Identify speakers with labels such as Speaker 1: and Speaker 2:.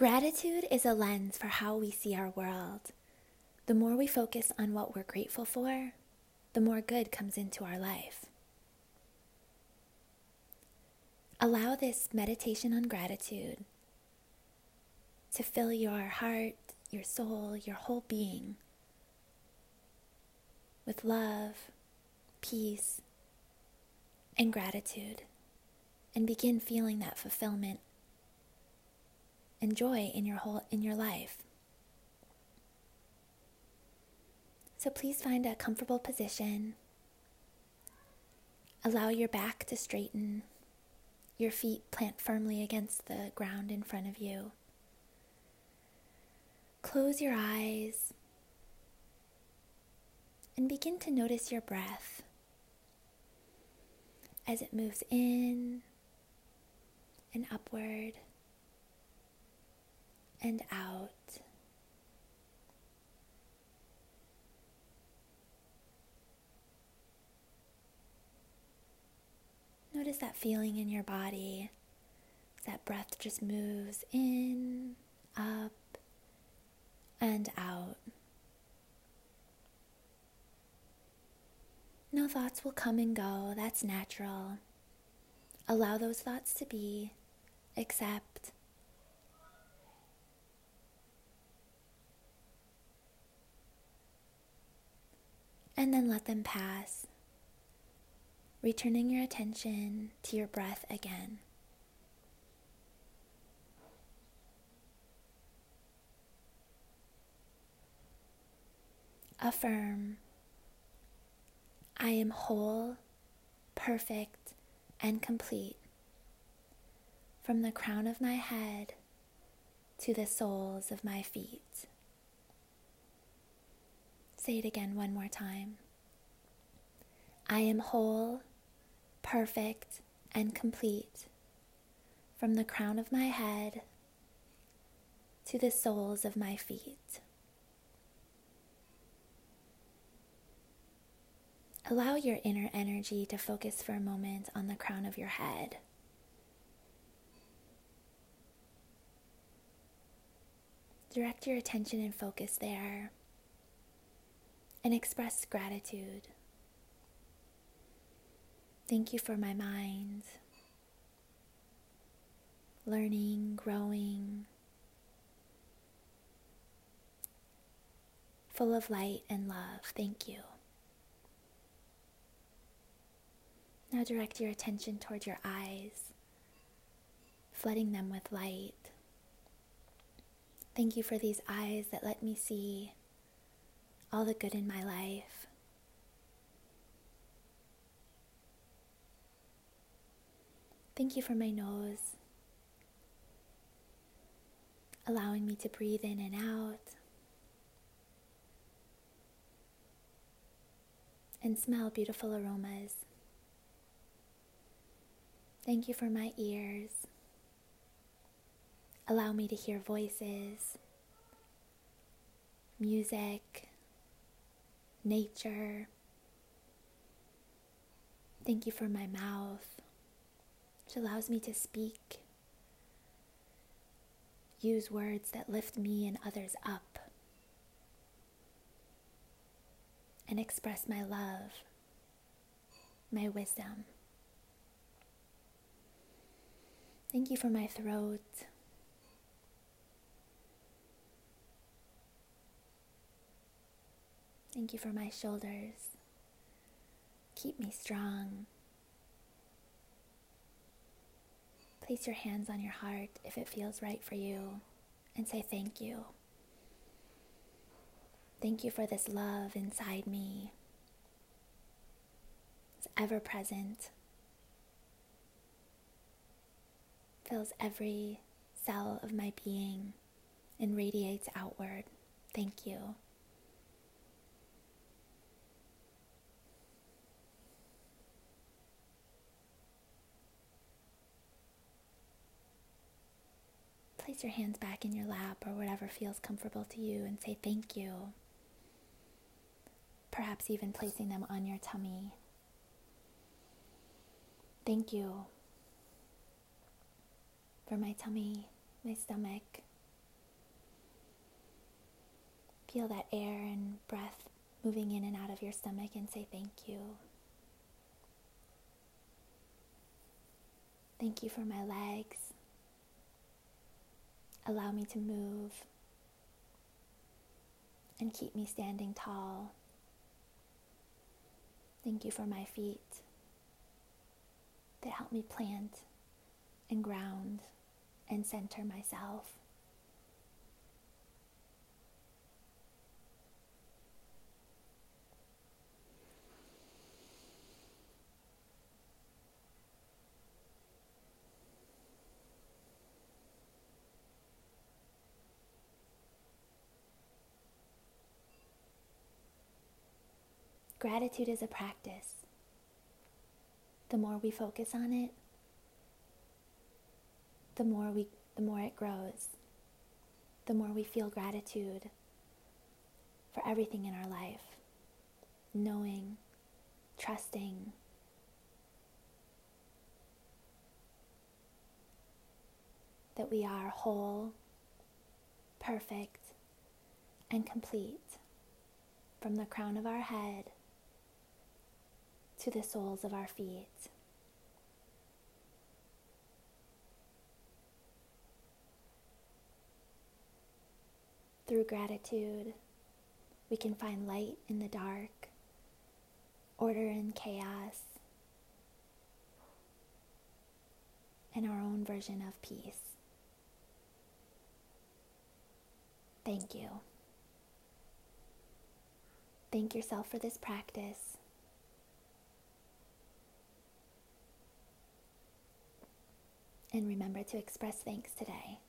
Speaker 1: Gratitude is a lens for how we see our world. The more we focus on what we're grateful for, the more good comes into our life. Allow this meditation on gratitude to fill your heart, your soul, your whole being with love, peace, and gratitude, and begin feeling that fulfillment and joy in your whole in your life. So please find a comfortable position. Allow your back to straighten, your feet plant firmly against the ground in front of you. Close your eyes and begin to notice your breath as it moves in and upward and out. Notice that feeling in your body. That breath just moves in, up, and out. No thoughts will come and go. That's natural. Allow those thoughts to be. Accept. And then let them pass returning your attention to your breath again. Affirm I am whole, perfect, and complete from the crown of my head to the soles of my feet. Say it again one more time. I am whole, perfect, and complete from the crown of my head to the soles of my feet. Allow your inner energy to focus for a moment on the crown of your head. Direct your attention and focus there and express gratitude. Thank you for my mind. Learning, growing, full of light and love. Thank you. Now direct your attention toward your eyes, flooding them with light. Thank you for these eyes that let me see all the good in my life. Thank you for my nose, allowing me to breathe in and out and smell beautiful aromas. Thank you for my ears. Allow me to hear voices, music, nature. Thank you for my mouth which allows me to speak, use words that lift me and others up, and express my love, my wisdom. Thank you for my throat. Thank you for my shoulders. Keep me strong. Place your hands on your heart if it feels right for you and say thank you. Thank you for this love inside me. It's ever present, fills every cell of my being, and radiates outward. Thank you. Place your hands back in your lap or whatever feels comfortable to you and say thank you. Perhaps even placing them on your tummy. Thank you for my tummy, my stomach, Feel that air and breath moving in and out of your stomach and say thank you. Thank you for my legs. Allow me to move and keep me standing tall. Thank you for my feet that help me plant and ground and center myself. Gratitude is a practice. The more we focus on it, the more we the more it grows. The more we feel gratitude for everything in our life. Knowing, trusting, that we are whole, perfect, and complete from the crown of our head to the soles of our feet. Through gratitude, we can find light in the dark, order in chaos, and our own version of peace. Thank you. Thank yourself for this practice. And remember to express thanks today.